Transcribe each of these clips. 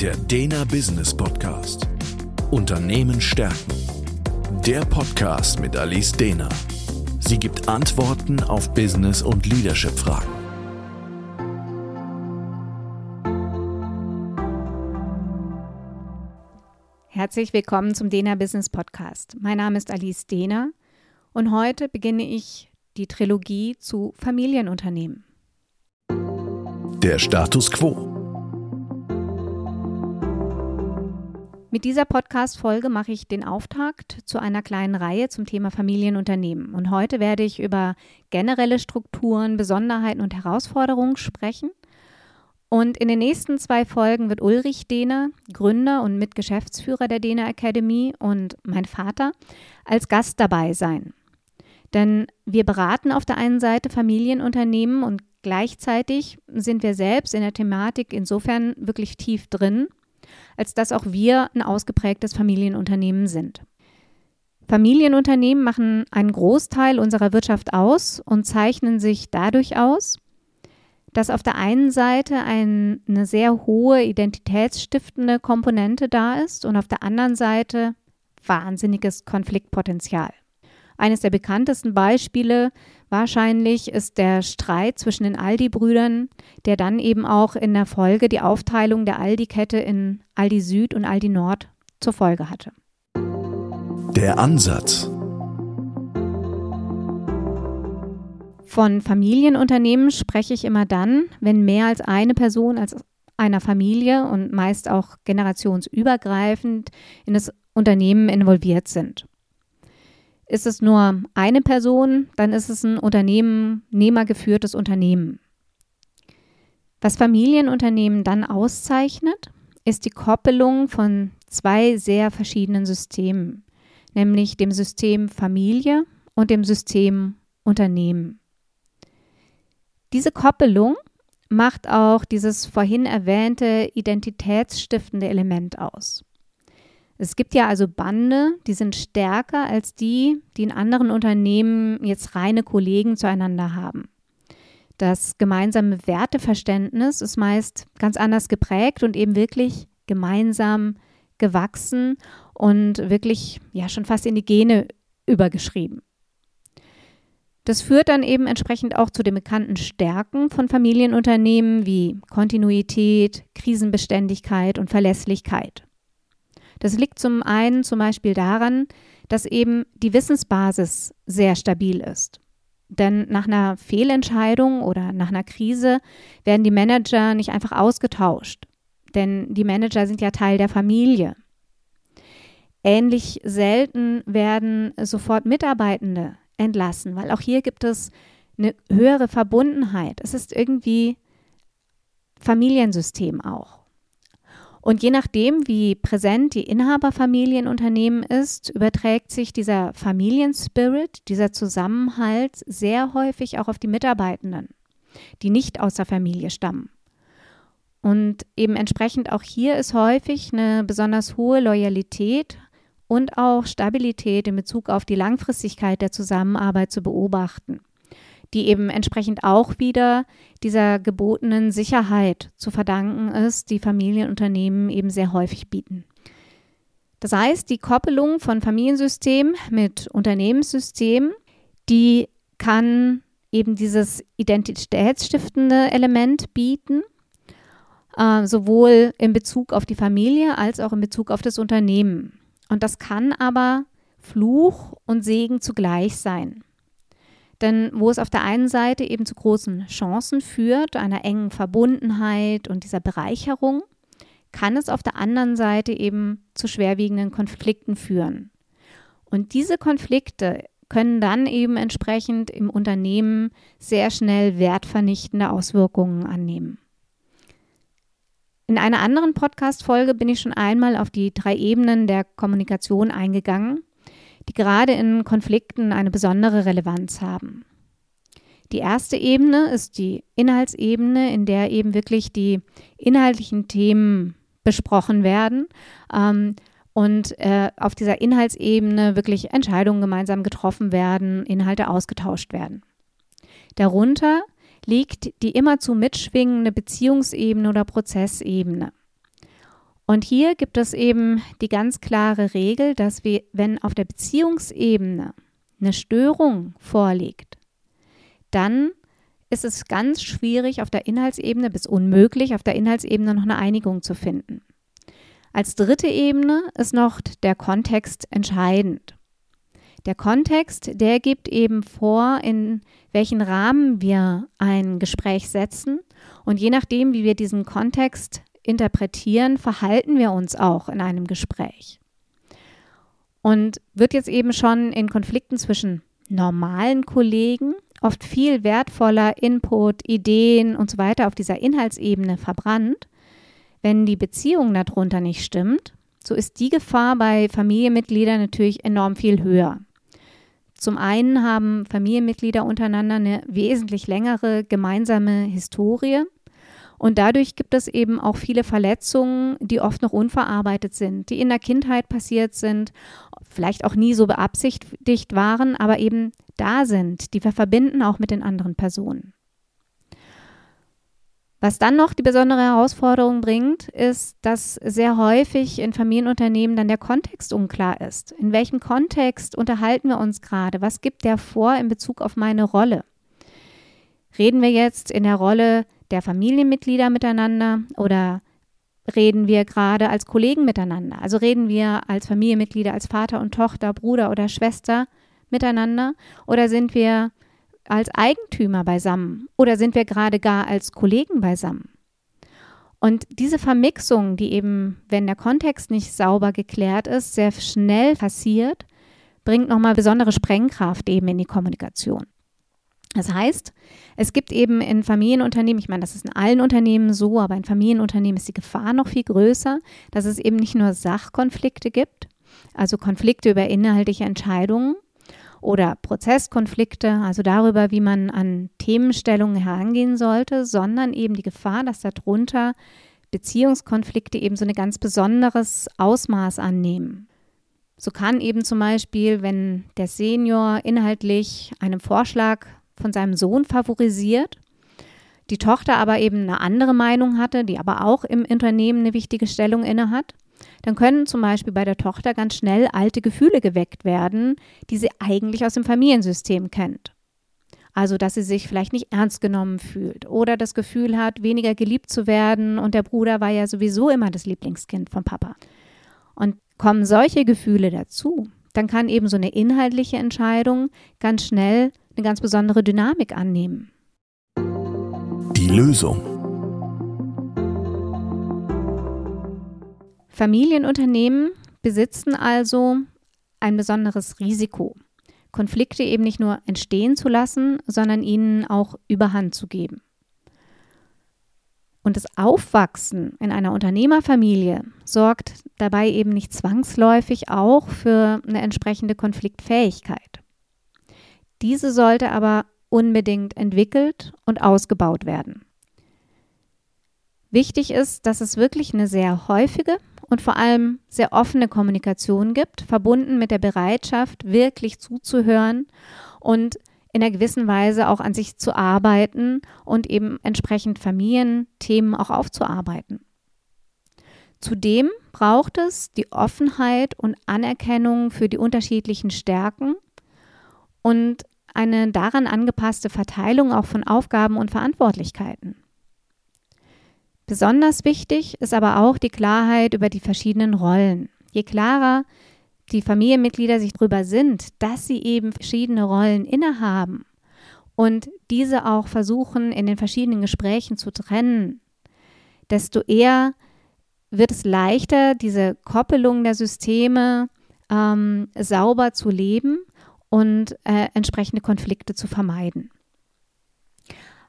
Der Dena Business Podcast. Unternehmen stärken. Der Podcast mit Alice Dena. Sie gibt Antworten auf Business- und Leadership-Fragen. Herzlich willkommen zum Dena Business Podcast. Mein Name ist Alice Dena und heute beginne ich die Trilogie zu Familienunternehmen. Der Status quo. Mit dieser Podcast-Folge mache ich den Auftakt zu einer kleinen Reihe zum Thema Familienunternehmen. Und heute werde ich über generelle Strukturen, Besonderheiten und Herausforderungen sprechen. Und in den nächsten zwei Folgen wird Ulrich Dehner, Gründer und Mitgeschäftsführer der Dehner Academy und mein Vater, als Gast dabei sein. Denn wir beraten auf der einen Seite Familienunternehmen und gleichzeitig sind wir selbst in der Thematik insofern wirklich tief drin, als dass auch wir ein ausgeprägtes Familienunternehmen sind. Familienunternehmen machen einen Großteil unserer Wirtschaft aus und zeichnen sich dadurch aus, dass auf der einen Seite ein, eine sehr hohe identitätsstiftende Komponente da ist und auf der anderen Seite wahnsinniges Konfliktpotenzial. Eines der bekanntesten Beispiele wahrscheinlich ist der Streit zwischen den Aldi-Brüdern, der dann eben auch in der Folge die Aufteilung der Aldi-Kette in Aldi Süd und Aldi Nord zur Folge hatte. Der Ansatz. Von Familienunternehmen spreche ich immer dann, wenn mehr als eine Person als einer Familie und meist auch generationsübergreifend in das Unternehmen involviert sind. Ist es nur eine Person, dann ist es ein unternehmergeführtes Unternehmen. Was Familienunternehmen dann auszeichnet, ist die Koppelung von zwei sehr verschiedenen Systemen, nämlich dem System Familie und dem System Unternehmen. Diese Koppelung macht auch dieses vorhin erwähnte identitätsstiftende Element aus. Es gibt ja also Bande, die sind stärker als die, die in anderen Unternehmen jetzt reine Kollegen zueinander haben. Das gemeinsame Werteverständnis ist meist ganz anders geprägt und eben wirklich gemeinsam gewachsen und wirklich ja schon fast in die Gene übergeschrieben. Das führt dann eben entsprechend auch zu den bekannten Stärken von Familienunternehmen wie Kontinuität, Krisenbeständigkeit und Verlässlichkeit. Das liegt zum einen zum Beispiel daran, dass eben die Wissensbasis sehr stabil ist. Denn nach einer Fehlentscheidung oder nach einer Krise werden die Manager nicht einfach ausgetauscht. Denn die Manager sind ja Teil der Familie. Ähnlich selten werden sofort Mitarbeitende entlassen, weil auch hier gibt es eine höhere Verbundenheit. Es ist irgendwie Familiensystem auch. Und je nachdem, wie präsent die Inhaberfamilie in Unternehmen ist, überträgt sich dieser Familienspirit, dieser Zusammenhalt sehr häufig auch auf die Mitarbeitenden, die nicht aus der Familie stammen. Und eben entsprechend auch hier ist häufig eine besonders hohe Loyalität und auch Stabilität in Bezug auf die Langfristigkeit der Zusammenarbeit zu beobachten die eben entsprechend auch wieder dieser gebotenen Sicherheit zu verdanken ist, die Familienunternehmen eben sehr häufig bieten. Das heißt, die Koppelung von Familiensystem mit Unternehmenssystem, die kann eben dieses identitätsstiftende Element bieten, äh, sowohl in Bezug auf die Familie als auch in Bezug auf das Unternehmen. Und das kann aber Fluch und Segen zugleich sein. Denn wo es auf der einen Seite eben zu großen Chancen führt, einer engen Verbundenheit und dieser Bereicherung, kann es auf der anderen Seite eben zu schwerwiegenden Konflikten führen. Und diese Konflikte können dann eben entsprechend im Unternehmen sehr schnell wertvernichtende Auswirkungen annehmen. In einer anderen Podcast-Folge bin ich schon einmal auf die drei Ebenen der Kommunikation eingegangen die gerade in Konflikten eine besondere Relevanz haben. Die erste Ebene ist die Inhaltsebene, in der eben wirklich die inhaltlichen Themen besprochen werden ähm, und äh, auf dieser Inhaltsebene wirklich Entscheidungen gemeinsam getroffen werden, Inhalte ausgetauscht werden. Darunter liegt die immerzu mitschwingende Beziehungsebene oder Prozessebene. Und hier gibt es eben die ganz klare Regel, dass wir, wenn auf der Beziehungsebene eine Störung vorliegt, dann ist es ganz schwierig auf der Inhaltsebene bis unmöglich auf der Inhaltsebene noch eine Einigung zu finden. Als dritte Ebene ist noch der Kontext entscheidend. Der Kontext, der gibt eben vor, in welchen Rahmen wir ein Gespräch setzen und je nachdem, wie wir diesen Kontext interpretieren, verhalten wir uns auch in einem Gespräch. Und wird jetzt eben schon in Konflikten zwischen normalen Kollegen oft viel wertvoller Input, Ideen und so weiter auf dieser Inhaltsebene verbrannt, wenn die Beziehung darunter nicht stimmt, so ist die Gefahr bei Familienmitgliedern natürlich enorm viel höher. Zum einen haben Familienmitglieder untereinander eine wesentlich längere gemeinsame Historie und dadurch gibt es eben auch viele Verletzungen, die oft noch unverarbeitet sind, die in der Kindheit passiert sind, vielleicht auch nie so beabsichtigt waren, aber eben da sind, die wir verbinden auch mit den anderen Personen. Was dann noch die besondere Herausforderung bringt, ist, dass sehr häufig in Familienunternehmen dann der Kontext unklar ist. In welchem Kontext unterhalten wir uns gerade? Was gibt der vor in Bezug auf meine Rolle? Reden wir jetzt in der Rolle der Familienmitglieder miteinander oder reden wir gerade als Kollegen miteinander? Also reden wir als Familienmitglieder, als Vater und Tochter, Bruder oder Schwester miteinander oder sind wir als Eigentümer beisammen oder sind wir gerade gar als Kollegen beisammen? Und diese Vermixung, die eben, wenn der Kontext nicht sauber geklärt ist, sehr schnell passiert, bringt nochmal besondere Sprengkraft eben in die Kommunikation. Das heißt, es gibt eben in Familienunternehmen, ich meine, das ist in allen Unternehmen so, aber in Familienunternehmen ist die Gefahr noch viel größer, dass es eben nicht nur Sachkonflikte gibt, also Konflikte über inhaltliche Entscheidungen, oder Prozesskonflikte, also darüber, wie man an Themenstellungen herangehen sollte, sondern eben die Gefahr, dass darunter Beziehungskonflikte eben so ein ganz besonderes Ausmaß annehmen. So kann eben zum Beispiel, wenn der Senior inhaltlich einen Vorschlag von seinem Sohn favorisiert, die Tochter aber eben eine andere Meinung hatte, die aber auch im Unternehmen eine wichtige Stellung innehat, dann können zum Beispiel bei der Tochter ganz schnell alte Gefühle geweckt werden, die sie eigentlich aus dem Familiensystem kennt. Also, dass sie sich vielleicht nicht ernst genommen fühlt oder das Gefühl hat, weniger geliebt zu werden und der Bruder war ja sowieso immer das Lieblingskind vom Papa. Und kommen solche Gefühle dazu, dann kann eben so eine inhaltliche Entscheidung ganz schnell eine ganz besondere Dynamik annehmen. Die Lösung. Familienunternehmen besitzen also ein besonderes Risiko, Konflikte eben nicht nur entstehen zu lassen, sondern ihnen auch Überhand zu geben. Und das Aufwachsen in einer Unternehmerfamilie sorgt dabei eben nicht zwangsläufig auch für eine entsprechende Konfliktfähigkeit. Diese sollte aber unbedingt entwickelt und ausgebaut werden. Wichtig ist, dass es wirklich eine sehr häufige und vor allem sehr offene Kommunikation gibt, verbunden mit der Bereitschaft, wirklich zuzuhören und in einer gewissen Weise auch an sich zu arbeiten und eben entsprechend Familienthemen auch aufzuarbeiten. Zudem braucht es die Offenheit und Anerkennung für die unterschiedlichen Stärken und eine daran angepasste Verteilung auch von Aufgaben und Verantwortlichkeiten. Besonders wichtig ist aber auch die Klarheit über die verschiedenen Rollen. Je klarer die Familienmitglieder sich darüber sind, dass sie eben verschiedene Rollen innehaben und diese auch versuchen in den verschiedenen Gesprächen zu trennen, desto eher wird es leichter, diese Koppelung der Systeme ähm, sauber zu leben und äh, entsprechende Konflikte zu vermeiden.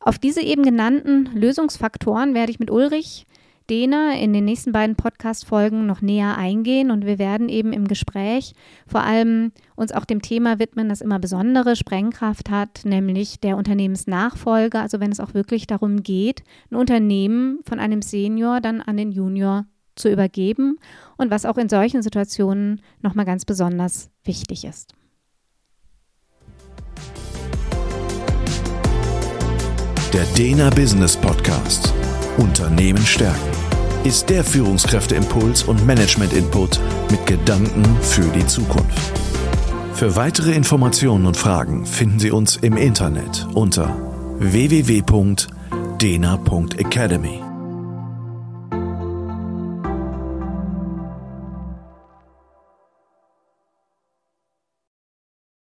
Auf diese eben genannten Lösungsfaktoren werde ich mit Ulrich Dehner in den nächsten beiden Podcast-Folgen noch näher eingehen und wir werden eben im Gespräch vor allem uns auch dem Thema widmen, das immer besondere Sprengkraft hat, nämlich der Unternehmensnachfolge, also wenn es auch wirklich darum geht, ein Unternehmen von einem Senior dann an den Junior zu übergeben und was auch in solchen Situationen nochmal ganz besonders wichtig ist. Der Dena Business Podcast. Unternehmen stärken ist der Führungskräfteimpuls und Management-Input mit Gedanken für die Zukunft. Für weitere Informationen und Fragen finden Sie uns im Internet unter www.dena.academy.